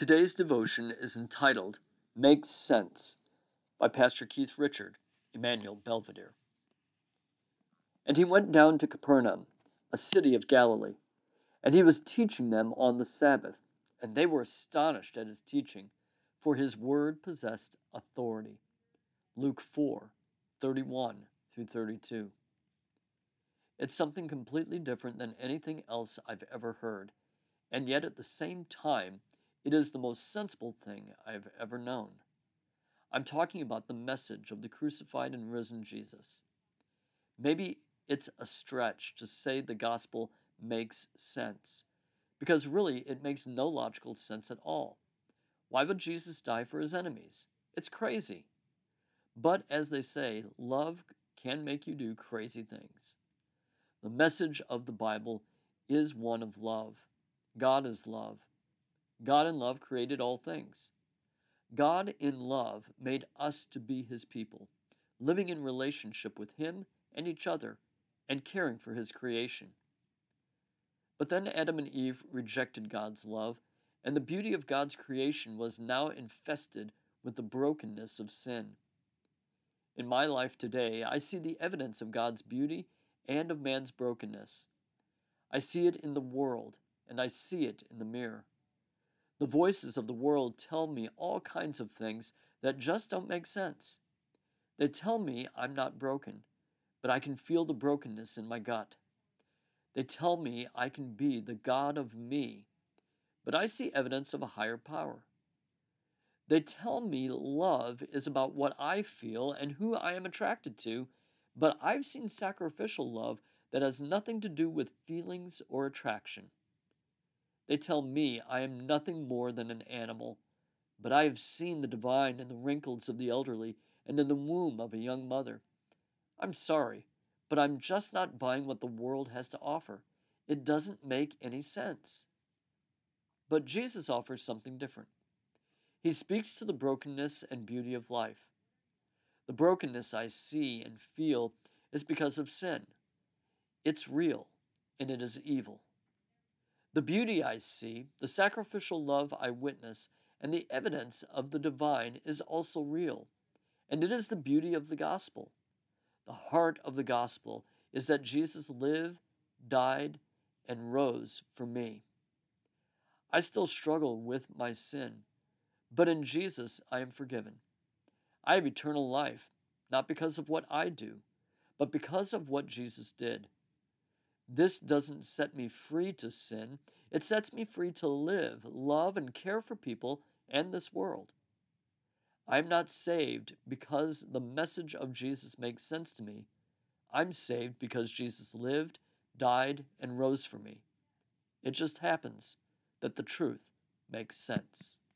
Today's devotion is entitled Makes Sense by Pastor Keith Richard, Emmanuel Belvedere. And he went down to Capernaum, a city of Galilee, and he was teaching them on the Sabbath, and they were astonished at his teaching, for his word possessed authority. Luke 4 31 through 32. It's something completely different than anything else I've ever heard, and yet at the same time, it is the most sensible thing I have ever known. I'm talking about the message of the crucified and risen Jesus. Maybe it's a stretch to say the gospel makes sense, because really it makes no logical sense at all. Why would Jesus die for his enemies? It's crazy. But as they say, love can make you do crazy things. The message of the Bible is one of love. God is love. God in love created all things. God in love made us to be his people, living in relationship with him and each other, and caring for his creation. But then Adam and Eve rejected God's love, and the beauty of God's creation was now infested with the brokenness of sin. In my life today, I see the evidence of God's beauty and of man's brokenness. I see it in the world, and I see it in the mirror. The voices of the world tell me all kinds of things that just don't make sense. They tell me I'm not broken, but I can feel the brokenness in my gut. They tell me I can be the God of me, but I see evidence of a higher power. They tell me love is about what I feel and who I am attracted to, but I've seen sacrificial love that has nothing to do with feelings or attraction. They tell me I am nothing more than an animal, but I have seen the divine in the wrinkles of the elderly and in the womb of a young mother. I'm sorry, but I'm just not buying what the world has to offer. It doesn't make any sense. But Jesus offers something different. He speaks to the brokenness and beauty of life. The brokenness I see and feel is because of sin. It's real and it is evil. The beauty I see, the sacrificial love I witness, and the evidence of the divine is also real. And it is the beauty of the gospel. The heart of the gospel is that Jesus lived, died, and rose for me. I still struggle with my sin, but in Jesus I am forgiven. I have eternal life, not because of what I do, but because of what Jesus did. This doesn't set me free to sin. It sets me free to live, love, and care for people and this world. I am not saved because the message of Jesus makes sense to me. I'm saved because Jesus lived, died, and rose for me. It just happens that the truth makes sense.